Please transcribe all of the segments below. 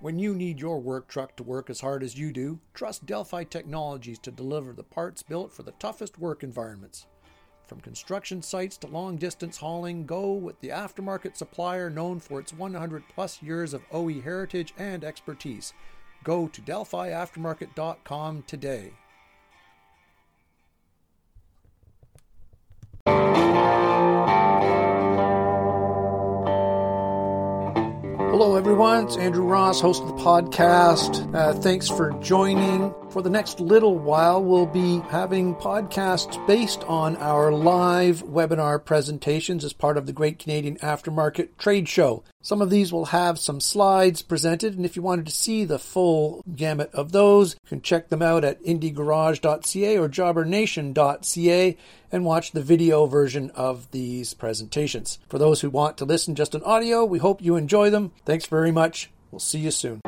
When you need your work truck to work as hard as you do, trust Delphi Technologies to deliver the parts built for the toughest work environments. From construction sites to long distance hauling, go with the aftermarket supplier known for its 100 plus years of OE heritage and expertise. Go to DelphiAftermarket.com today. Hello, everyone. It's Andrew Ross, host of the podcast. Uh, thanks for joining. For the next little while, we'll be having podcasts based on our live webinar presentations as part of the Great Canadian Aftermarket Trade Show. Some of these will have some slides presented, and if you wanted to see the full gamut of those, you can check them out at indiegarage.ca or jobbernation.ca and watch the video version of these presentations. For those who want to listen just in audio, we hope you enjoy them. Thanks very much. We'll see you soon.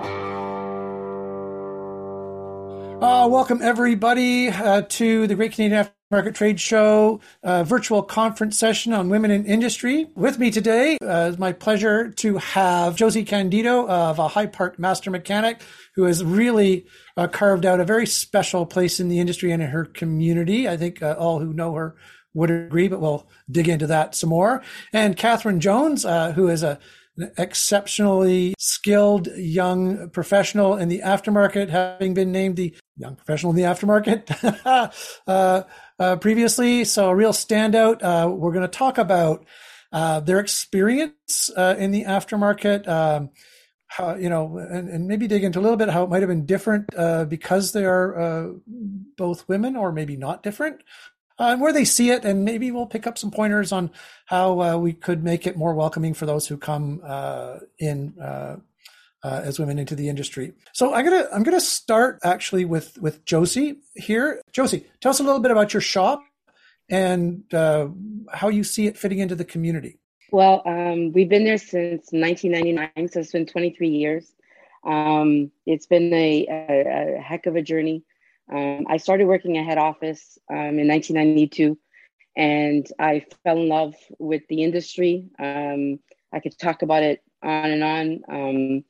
Uh, welcome, everybody, uh, to the Great Canadian Aftermarket Trade Show uh, virtual conference session on women in industry. With me today, uh, it's my pleasure to have Josie Candito of a High Park Master Mechanic, who has really uh, carved out a very special place in the industry and in her community. I think uh, all who know her would agree, but we'll dig into that some more. And Kathryn Jones, uh, who is a exceptionally skilled young professional in the aftermarket, having been named the young professional in the aftermarket uh, uh, previously. So a real standout. Uh, we're going to talk about uh, their experience uh, in the aftermarket. Um, how, you know, and, and, maybe dig into a little bit how it might have been different uh, because they are both women, or maybe not different uh, where they see it, and maybe we'll pick up some pointers on how uh, we could make it more welcoming for those who come uh, in uh, uh, as women into the industry. So I'm gonna I'm gonna start actually with with Josie here. Josie, tell us a little bit about your shop and uh, how you see it fitting into the community. Well, um, we've been there since 1999, so it's been 23 years. Um, it's been a, a, a heck of a journey. Um, I started working at head office um, in 1992, and I fell in love with the industry. Um, I could talk about it on and on. Um,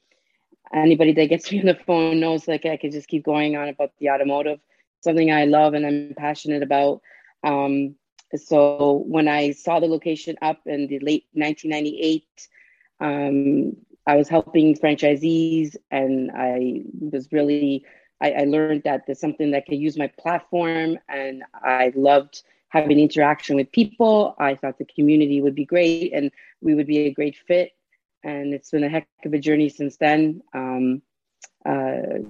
anybody that gets me on the phone knows like I could just keep going on about the automotive, something I love and I'm passionate about. Um, so when I saw the location up in the late 1998, um, I was helping franchisees, and I was really I, I learned that there's something that could use my platform, and I loved having interaction with people. I thought the community would be great, and we would be a great fit. And it's been a heck of a journey since then. Um, uh,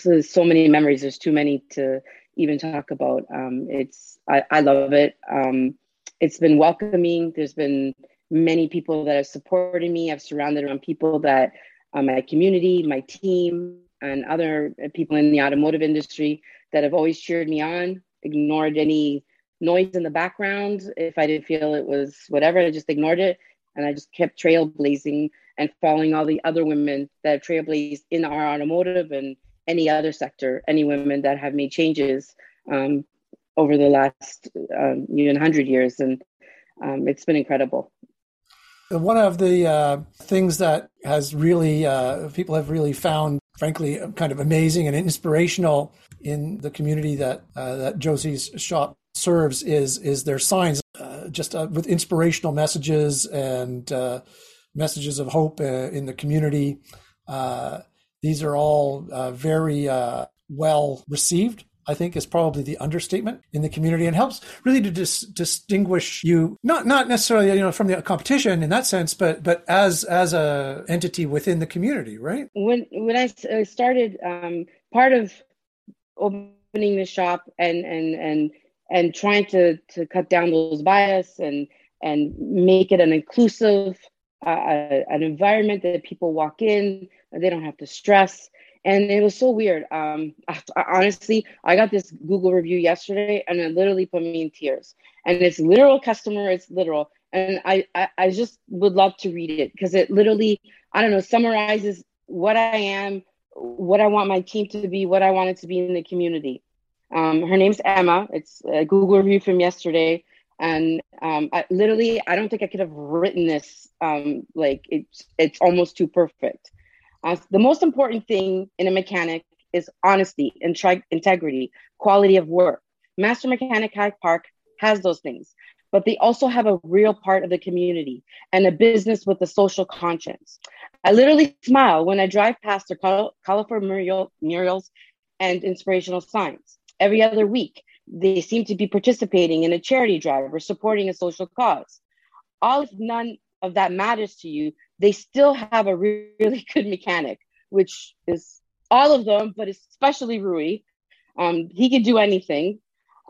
so so many memories. There's too many to even talk about. Um, it's I, I love it. Um, it's been welcoming. There's been many people that have supported me. I've surrounded around people that uh, my community, my team, and other people in the automotive industry that have always cheered me on, ignored any noise in the background. If I didn't feel it was whatever, I just ignored it. And I just kept trailblazing and following all the other women that have trailblazed in our automotive and any other sector, any women that have made changes um, over the last um, even 100 years. And um, it's been incredible. One of the uh, things that has really, uh, people have really found frankly kind of amazing and inspirational in the community that uh, that Josie's shop serves is is their signs uh, just uh, with inspirational messages and uh, messages of hope uh, in the community. Uh, these are all very well received I think is probably the understatement in the community and helps really to dis- distinguish you not not necessarily you know from the competition in that sense but but as as a entity within the community right? When when I started um, part of opening the shop and and and and trying to to cut down those bias and and make it an inclusive uh, uh an environment that people walk in they don't have to stress and it was so weird. Um, I, honestly, I got this Google review yesterday, and it literally put me in tears. And it's literal customer, it's literal, and I I, I just would love to read it because it literally I don't know summarizes what I am, what I want my team to be, what I want it to be in the community. Um, her name's Emma. It's a Google review from yesterday, and um, I, literally, I don't think I could have written this. Um, like it's it's almost too perfect. The most important thing in a mechanic is honesty, intri- integrity, quality of work. Master Mechanic High Park has those things, but they also have a real part of the community and a business with a social conscience. I literally smile when I drive past their colorful mural, murals and inspirational signs. Every other week, they seem to be participating in a charity drive or supporting a social cause. All if none of that matters to you, they still have a really good mechanic, which is all of them, but especially Rui. Um, he can do anything.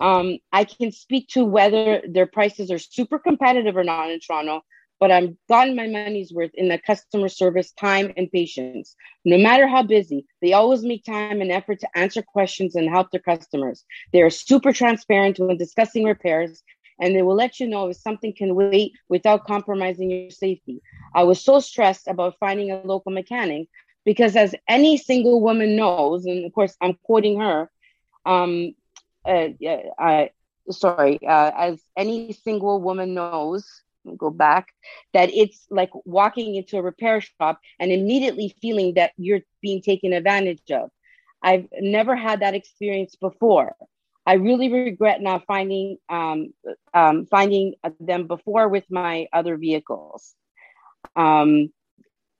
Um, I can speak to whether their prices are super competitive or not in Toronto, but I've gotten my money's worth in the customer service, time, and patience. No matter how busy, they always make time and effort to answer questions and help their customers. They are super transparent when discussing repairs, and they will let you know if something can wait without compromising your safety. I was so stressed about finding a local mechanic because, as any single woman knows, and of course, I'm quoting her, um, uh, uh, sorry, uh, as any single woman knows, go back, that it's like walking into a repair shop and immediately feeling that you're being taken advantage of. I've never had that experience before. I really regret not finding um, um, finding them before with my other vehicles. Um,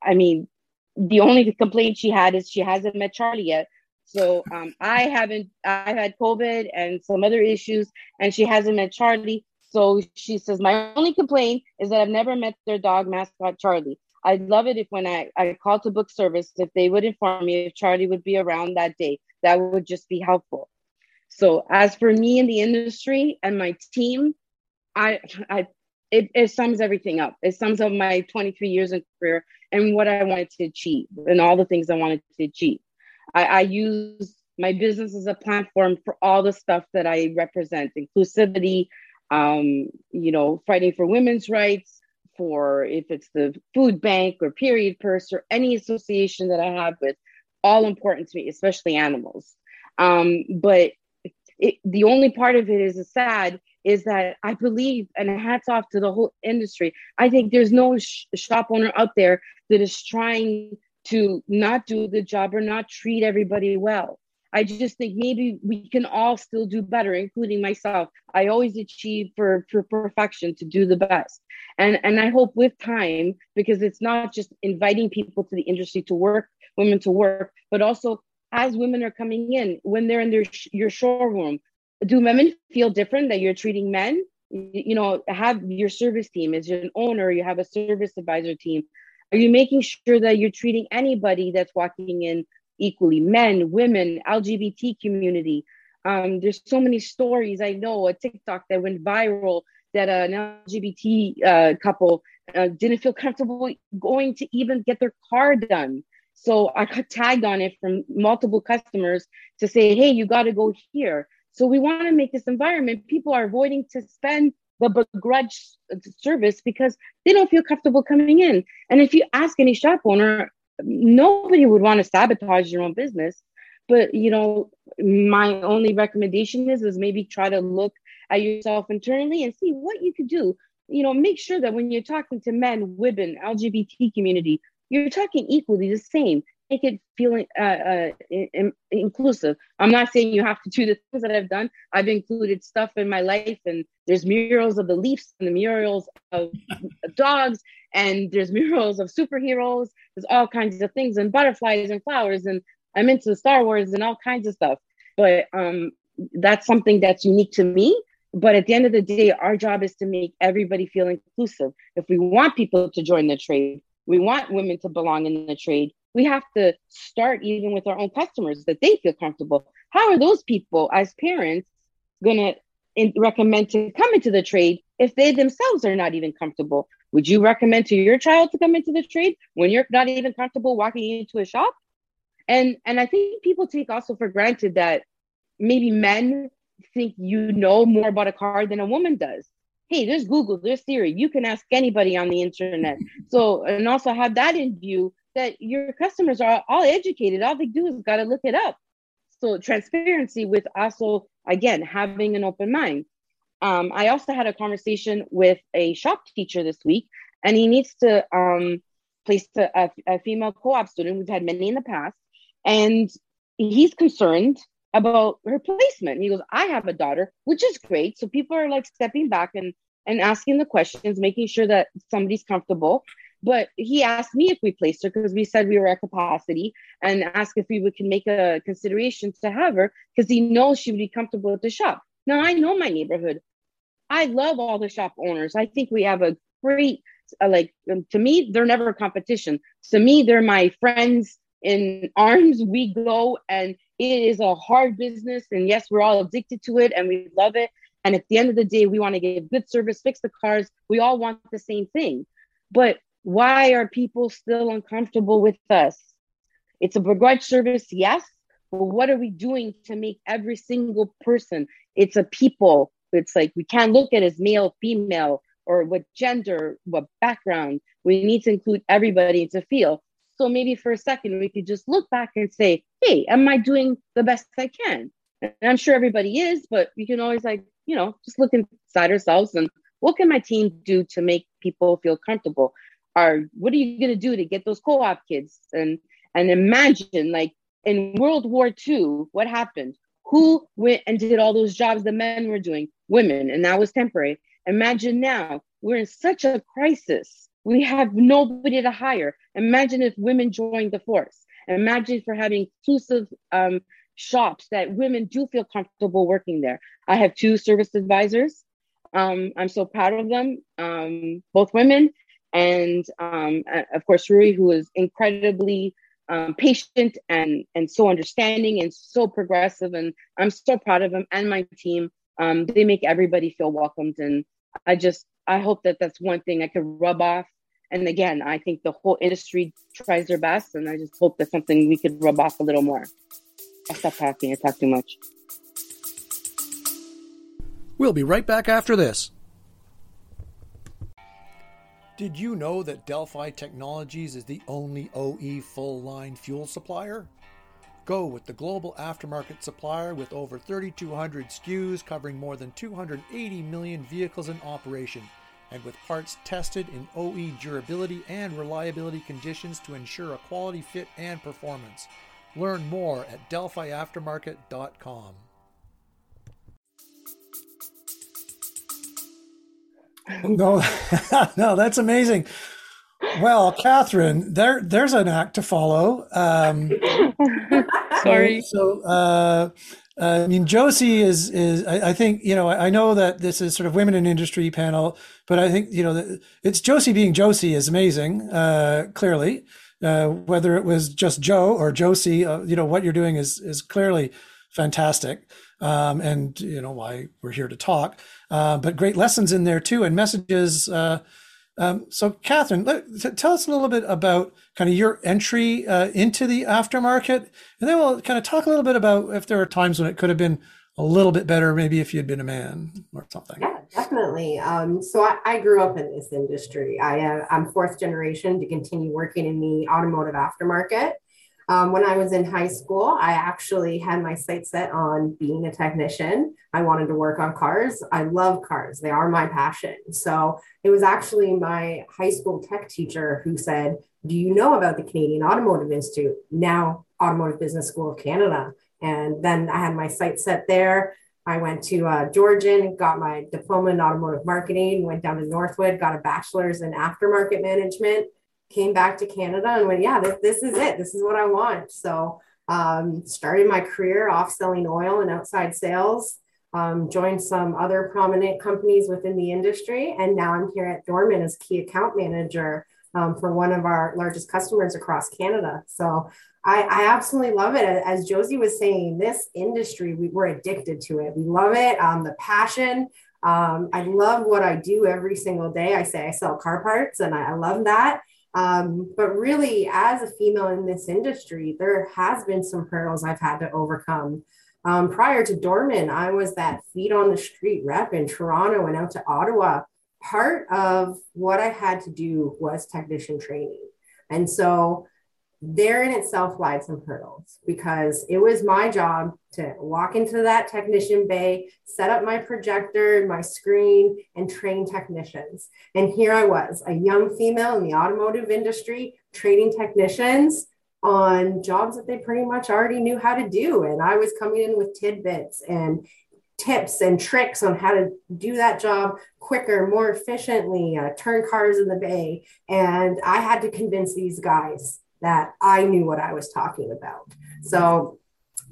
I mean, the only complaint she had is she hasn't met Charlie yet, so um, I haven't, I've had COVID and some other issues, and she hasn't met Charlie. So she says, My only complaint is that I've never met their dog mascot, Charlie. I'd love it if when I, I call to book service, if they would inform me if Charlie would be around that day. That would just be helpful. So as for me in the industry and my team, I, I it, it sums everything up. It sums up my 23 years in career and what I wanted to achieve and all the things I wanted to achieve. I, I use my business as a platform for all the stuff that I represent inclusivity, um, you know, fighting for women's rights, for if it's the food bank or period purse or any association that I have with, all important to me, especially animals. Um, but it, the only part of it is sad is that I believe, and hats off to the whole industry. I think there's no sh- shop owner out there that is trying to not do the job or not treat everybody well. I just think maybe we can all still do better, including myself. I always achieve for, for perfection to do the best. And, and I hope with time, because it's not just inviting people to the industry to work, women to work, but also as women are coming in, when they're in their, your showroom, do women feel different that you're treating men? You know, have your service team as an owner, you have a service advisor team are you making sure that you're treating anybody that's walking in equally? Men, women, LGBT community. Um, there's so many stories. I know a TikTok that went viral that an LGBT uh, couple uh, didn't feel comfortable going to even get their car done. So I got tagged on it from multiple customers to say, hey, you got to go here. So we want to make this environment. People are avoiding to spend the begrudge service because they don't feel comfortable coming in. And if you ask any shop owner, nobody would want to sabotage your own business. But you know, my only recommendation is is maybe try to look at yourself internally and see what you could do. You know, make sure that when you're talking to men, women, LGBT community, you're talking equally the same make it feeling uh, uh, in, inclusive. I'm not saying you have to do the things that I've done. I've included stuff in my life, and there's murals of the Leafs and the murals of dogs, and there's murals of superheroes. There's all kinds of things, and butterflies and flowers, and I'm into Star Wars and all kinds of stuff. But um, that's something that's unique to me. But at the end of the day, our job is to make everybody feel inclusive. If we want people to join the trade, we want women to belong in the trade we have to start even with our own customers that they feel comfortable. How are those people, as parents, going to recommend to come into the trade if they themselves are not even comfortable? Would you recommend to your child to come into the trade when you're not even comfortable walking into a shop? And and I think people take also for granted that maybe men think you know more about a car than a woman does. Hey, there's Google, there's Siri. You can ask anybody on the internet. So, and also have that in view that your customers are all educated. All they do is got to look it up. So transparency with also again having an open mind. Um, I also had a conversation with a shop teacher this week, and he needs to um, placed a, a, a female co-op student. We've had many in the past, and he's concerned about her placement. He goes, I have a daughter, which is great. So people are like stepping back and and asking the questions, making sure that somebody's comfortable. But he asked me if we placed her because we said we were at capacity and asked if we would can make a consideration to have her because he knows she would be comfortable at the shop. Now I know my neighborhood. I love all the shop owners. I think we have a great uh, like um, to me they're never a competition. To me they're my friends in arms. We go and it is a hard business and yes we're all addicted to it and we love it. And at the end of the day we want to give good service fix the cars. We all want the same thing. But why are people still uncomfortable with us? It's a begrudge service yes but what are we doing to make every single person it's a people. It's like we can't look at as male female or what gender what background. We need to include everybody to feel so maybe for a second we could just look back and say hey, am I doing the best I can? And I'm sure everybody is, but we can always like, you know, just look inside ourselves and what can my team do to make people feel comfortable? Or what are you gonna do to get those co-op kids? And and imagine like in World War II, what happened? Who went and did all those jobs the men were doing? Women, and that was temporary. Imagine now we're in such a crisis. We have nobody to hire. Imagine if women joined the force. Imagine for having inclusive um, shops that women do feel comfortable working there. I have two service advisors. Um, I'm so proud of them, um, both women, and um, of course Rui, who is incredibly um, patient and and so understanding and so progressive. And I'm so proud of them and my team. Um, they make everybody feel welcomed, and I just I hope that that's one thing I could rub off and again, I think the whole industry tries their best, and I just hope that's something we could rub off a little more. I'll stop talking. I talk too much. We'll be right back after this. Did you know that Delphi Technologies is the only OE full line fuel supplier? Go with the global aftermarket supplier with over 3,200 SKUs covering more than 280 million vehicles in operation and with parts tested in OE durability and reliability conditions to ensure a quality fit and performance. Learn more at delphiaftermarket.com. No, no, that's amazing. Well, Kathryn, there, there's an act to follow. Um, Sorry. So, uh, uh, I mean, Josie is is I, I, think you know I know that this is sort of women in industry panel, but I think you know it's Josie being Josie is amazing. Uh, clearly, uh, whether it was just Joe or Josie, uh, you know what you're doing is is clearly fantastic, um, and you know why we're here to talk. Uh, but great lessons in there too, and messages. Um, so, Kathryn, let, tell us a little bit about kind of your entry uh, into the aftermarket, and then we'll kind of talk a little bit about if there are times when it could have been a little bit better, maybe if you'd been a man or something. Yeah, definitely. Um, so I, I, grew up in this industry. I, uh, I'm fourth generation to continue working in the automotive aftermarket. Um, when I was in high school, I actually had my sight set on being a technician. I wanted to work on cars. I love cars, they are my passion. So it was actually my high school tech teacher who said, Do you know about the Canadian Automotive Institute, now Automotive Business School of Canada? And then I had my sight set there. I went to uh, Georgian, got my diploma in automotive marketing, went down to Northwood, got a bachelor's in aftermarket management came back to Canada and went, yeah, this, this is it. This is what I want. So um, started my career off selling oil and outside sales. Um, joined some other prominent companies within the industry, and now I'm here at Dorman as key account manager um, for one of our largest customers across Canada. So I, I, absolutely love it. As Josie was saying, this industry, we, are addicted to it. We love it. Um, the passion. Um, I love what I do every single day. I say I sell car parts, and I, I love that. Um, but really, as a female in this industry, there has been some hurdles I've had to overcome. Um, prior to Dorman, I was that feet on the street rep in Toronto and out to Ottawa. Part of what I had to do was technician training. And so there in itself lied some hurdles because it was my job to walk into that technician bay, set up my projector, my screen, and train technicians. And here I was, a young female in the automotive industry, training technicians on jobs that they pretty much already knew how to do. And I was coming in with tidbits and tips and tricks on how to do that job quicker, more efficiently, uh, turn cars in the bay. And I had to convince these guys that I knew what I was talking about. So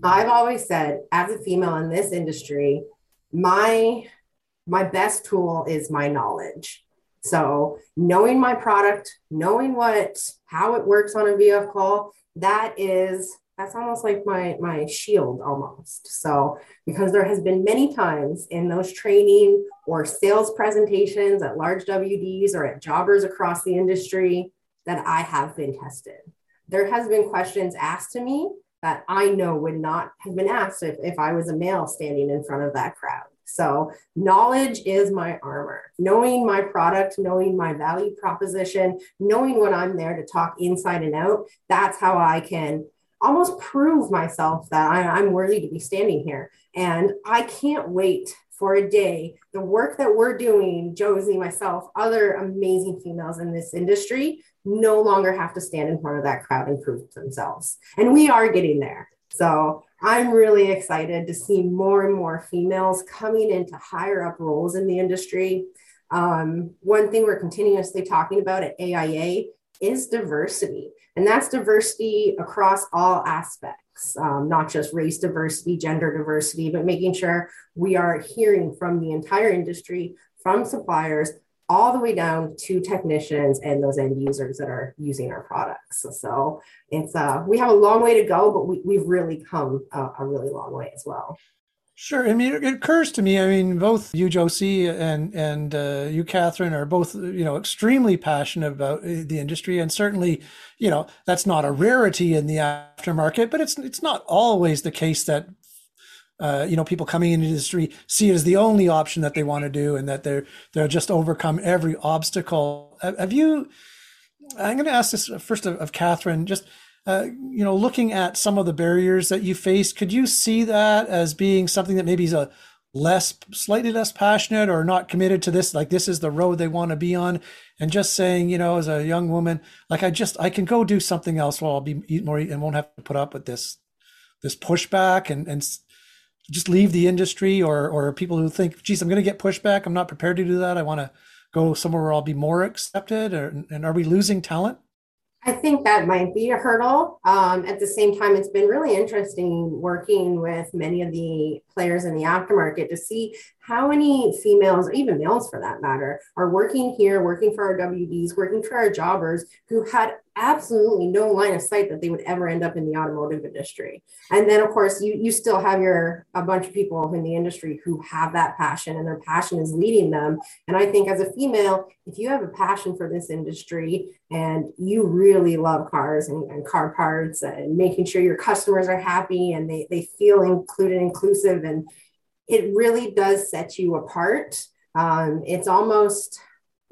I've always said, as a female in this industry, my my best tool is my knowledge. So knowing my product, knowing what how it works on a vehicle, that is that's almost like my my shield almost so because there has been many times in those training or sales presentations at large wds or at jobbers across the industry that i have been tested there has been questions asked to me that i know would not have been asked if, if i was a male standing in front of that crowd so knowledge is my armor knowing my product knowing my value proposition knowing what i'm there to talk inside and out that's how i can almost prove myself that I, I'm worthy to be standing here. And I can't wait for a day. The work that we're doing, Josie, myself, other amazing females in this industry, no longer have to stand in front of that crowd and prove themselves. And we are getting there. So I'm really excited to see more and more females coming into higher up roles in the industry. Um, one thing we're continuously talking about at AIA is diversity. And that's diversity across all aspects, um, not just race diversity, gender diversity, but making sure we are hearing from the entire industry, from suppliers, all the way down to technicians and those end users that are using our products. So it's uh, we have a long way to go, but we, we've really come a, a really long way as well. Sure. I mean, it occurs to me. I mean, both you, Josie, and and uh, you, Kathryn, are both you know extremely passionate about uh, the industry, and certainly, you know, that's not a rarity in the aftermarket. But it's it's not always the case that uh, you know people coming into the industry see it as the only option that they want to do, and that they're they'll just overcome every obstacle. Have you? I'm going to ask this first of, of Kathryn. Just uh, you know, looking at some of the barriers that you face, could you see that as being something that maybe is a less, slightly less passionate or not committed to this? Like this is the road they want to be on, and just saying, you know, as a young woman, like I just I can go do something else while I'll be more and won't have to put up with this this pushback and and just leave the industry or or people who think, geez, I'm going to get pushback. I'm not prepared to do that. I want to go somewhere where I'll be more accepted. Or, and are we losing talent? I think that might be a hurdle. Um, at the same time, it's been really interesting working with many of the players in the aftermarket to see how many females, or even males for that matter, are working here, working for our WDs, working for our jobbers who had absolutely no line of sight that they would ever end up in the automotive industry. And then of course you you still have your a bunch of people in the industry who have that passion and their passion is leading them. And I think as a female, if you have a passion for this industry and you really love cars and, and car parts and making sure your customers are happy and they, they feel included, inclusive, and it really does set you apart. Um, it's almost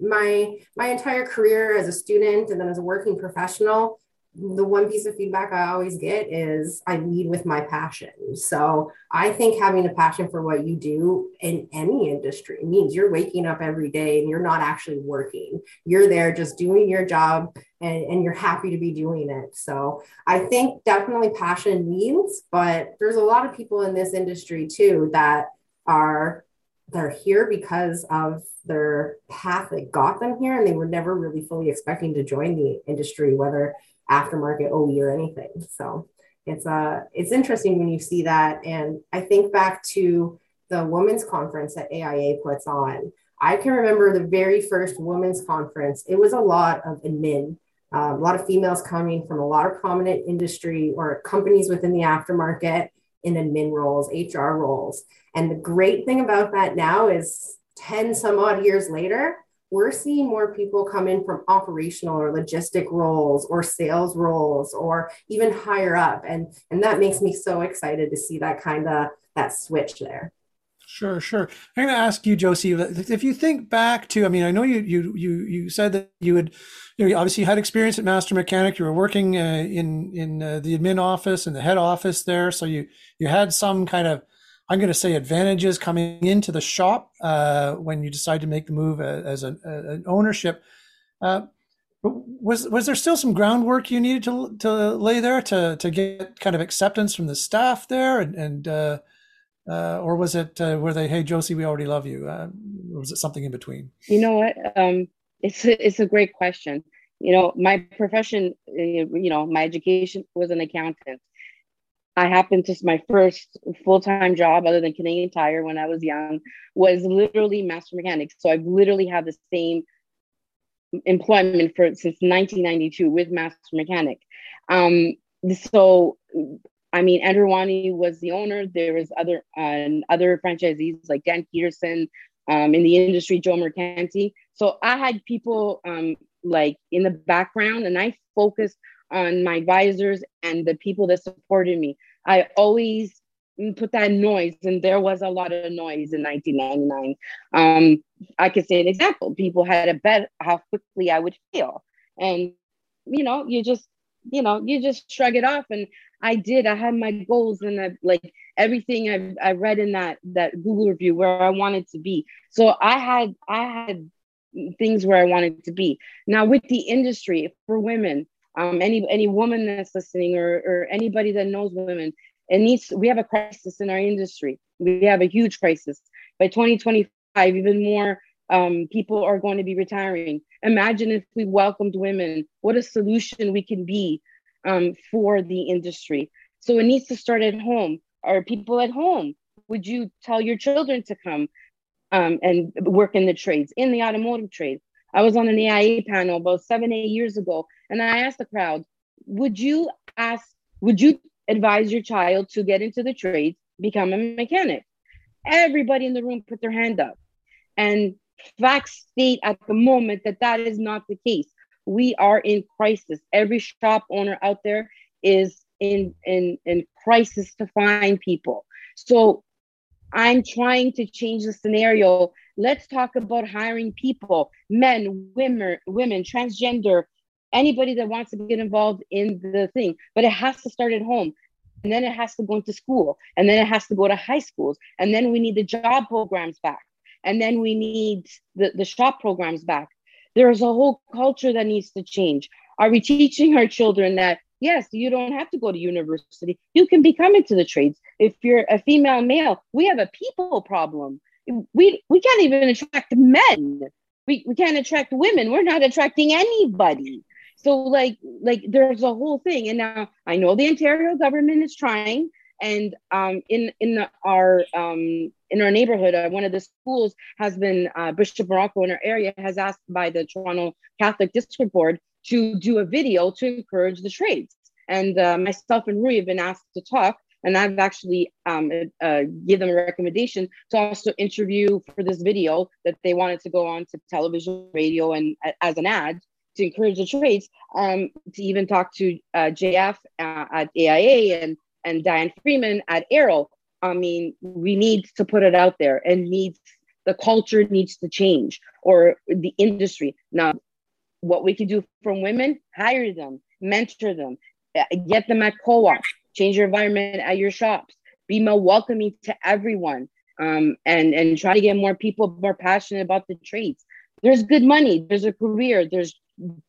my my entire career as a student and then as a working professional the one piece of feedback I always get is I lead with my passion. So I think having a passion for what you do in any industry means you're waking up every day and you're not actually working. You're there just doing your job and, and you're happy to be doing it. So I think definitely passion means, but there's a lot of people in this industry too that are they're here because of their path that got them here and they were never really fully expecting to join the industry whether aftermarket OE or anything. So it's uh it's interesting when you see that. And I think back to the women's conference that AIA puts on I can remember the very first women's conference. It was a lot of admin uh, a lot of females coming from a lot of prominent industry or companies within the aftermarket in admin roles, HR roles. And the great thing about that now is 10 some odd years later, we're seeing more people come in from operational or logistic roles or sales roles or even higher up. And, and that makes me so excited to see that kind of that switch there. Sure, sure. I'm going to ask you, Josie, if you think back to, I mean, I know you you you you said that you had, you know, obviously had experience at Master Mechanic. You were working uh, in in uh, the admin office and the head office there, so you you had some kind of, I'm going to say, advantages coming into the shop uh, when you decide to make the move as an, an ownership. Uh, was was there still some groundwork you needed to to lay there to to get kind of acceptance from the staff there? And and uh, uh, or was it uh, were they hey josie we already love you uh, or was it something in between? You know what? Um, it's a, it's a great question. You know my profession uh, you know my education was an accountant i happened to my first full-time job other than canadian tire when i was young was literally master mechanic so i've literally had the same employment for since 1992 with master mechanic um, so I mean, Andrew Wani was the owner. There was other uh, other franchisees like Dan Peterson um, in the industry, Joe Mercanti. So I had people um, like in the background, and I focused on my advisors and the people that supported me. I always put that noise, and there was a lot of noise in 1999. Um, I could say an example: people had a bet how quickly I would feel, and you know, you just you know, you just shrug it off. And I did. I had my goals and I, like everything I I read in that that Google review where I wanted to be. So I had I had things where I wanted to be. Now with the industry for women, um, any any woman that's listening or or anybody that knows women, it needs. We have a crisis in our industry. We have a huge crisis. By 2025, even more um, people are going to be retiring. Imagine if we welcomed women, what a solution we can be um, for the industry. So it needs to start at home. Are people at home? Would you tell your children to come um, and work in the trades, in the automotive trade? I was on an AIA panel about seven, eight years ago, and I asked the crowd, would you ask, would you advise your child to get into the trades, become a mechanic? Everybody in the room put their hand up. And facts state at the moment that that is not the case. We are in crisis. Every shop owner out there is in in in crisis to find people. So I'm trying to change the scenario. Let's talk about hiring people, men, women, women, transgender, anybody that wants to get involved in the thing. But it has to start at home. And then it has to go into school. And then it has to go to high schools. And then we need the job programs back and then we need the, the shop programs back there's a whole culture that needs to change are we teaching our children that yes you don't have to go to university you can become into the trades if you're a female male we have a people problem we we can't even attract men we, we can't attract women we're not attracting anybody so like like there's a whole thing. And now i know the ontario government is trying. And um, in in our um, in our neighborhood, uh, one of the schools has been uh, Bishop Marrocco in our area has asked by the Toronto Catholic District Board to do a video to encourage the trades. And uh, myself and Rui have been asked to talk, and I've actually um, uh, give them a recommendation to also interview for this video that they wanted to go on to television, radio, and as an ad to encourage the trades. Um, to even talk to uh, JF uh, at AIA and and Diane Freeman at Arrow. I mean, we need to put it out there and needs the culture needs to change or the industry. Now, what we can do from women, hire them, mentor them, uh, get them at co-op, change your environment at your shops, be more welcoming to everyone, um, and and try to get more people more passionate about the trades. There's good money, there's a career, there's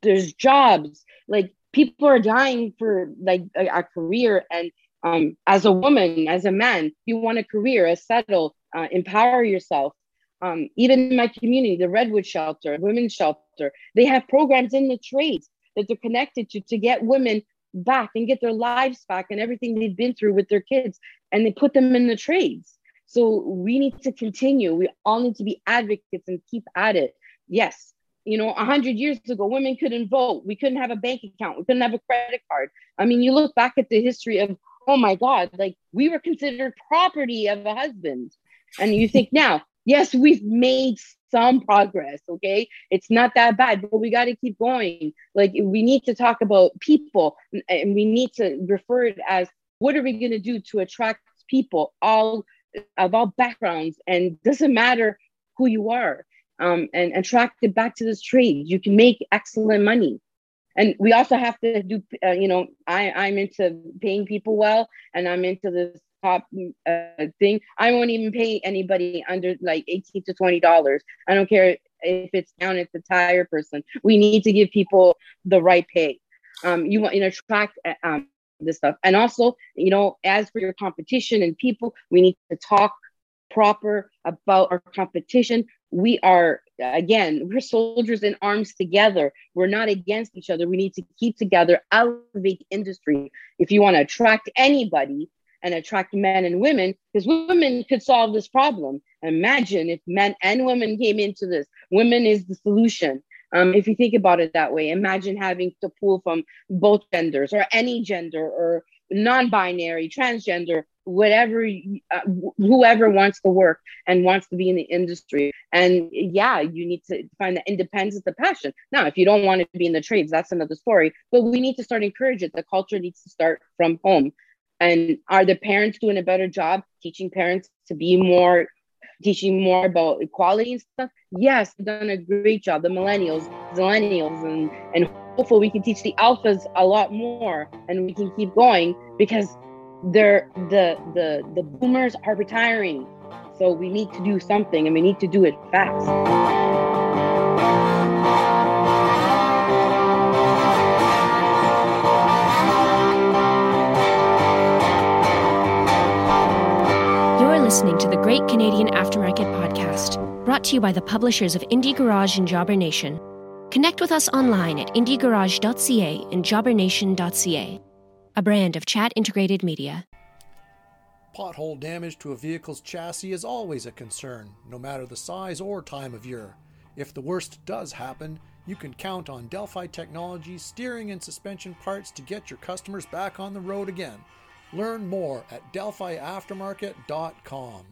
there's jobs. Like people are dying for like a, a career and um, as a woman, as a man, you want a career, a settle, uh, empower yourself. Um, even in my community, the Redwood Shelter, Women's Shelter, they have programs in the trades that they're connected to to get women back and get their lives back and everything they've been through with their kids, and they put them in the trades. So we need to continue. We all need to be advocates and keep at it. Yes, you know, a hundred years ago, women couldn't vote. We couldn't have a bank account. We couldn't have a credit card. I mean, you look back at the history of oh my God, like we were considered property of a husband. And you think now, yes, we've made some progress, okay? It's not that bad, but we got to keep going. Like we need to talk about people and we need to refer it as what are we going to do to attract people all of all backgrounds and doesn't matter who you are um, and attracted back to this trade. You can make excellent money. And we also have to do, uh, you know, I, I'm into paying people well, and I'm into this top uh, thing. I won't even pay anybody under like 18 to 20 dollars. I don't care if it's down at the tire person. We need to give people the right pay. Um, you want know track uh, um, this stuff, and also you know as for your competition and people, we need to talk proper about our competition. We are, again, we're soldiers in arms together. We're not against each other. We need to keep together, elevate industry. If you want to attract anybody and attract men and women, because women could solve this problem. Imagine if men and women came into this. Women is the solution. Um, if you think about it that way, imagine having to pull from both genders or any gender or non-binary, transgender, whatever, uh, whoever wants to work and wants to be in the industry. And yeah, you need to find the independence, the passion. Now, if you don't want to be in the trades, that's another story. But we need to start encourage it. The culture needs to start from home. And are the parents doing a better job teaching parents to be more teaching more about equality and stuff? Yes, done a great job. The millennials, millennials, and and hopefully we can teach the alphas a lot more, and we can keep going because they're the the the boomers are retiring. So we need to do something, and we need to do it fast. You're listening to the Great Canadian Aftermarket Podcast, brought to you by the publishers of Indie Garage and Jobber Nation. Connect with us online at indiegarage.ca and jobbernation.ca, a brand of chat integrated media. Pothole damage to a vehicle's chassis is always a concern, no matter the size or time of year. If the worst does happen, you can count on Delphi Technologies steering and suspension parts to get your customers back on the road again. Learn more at delphiaftermarket.com.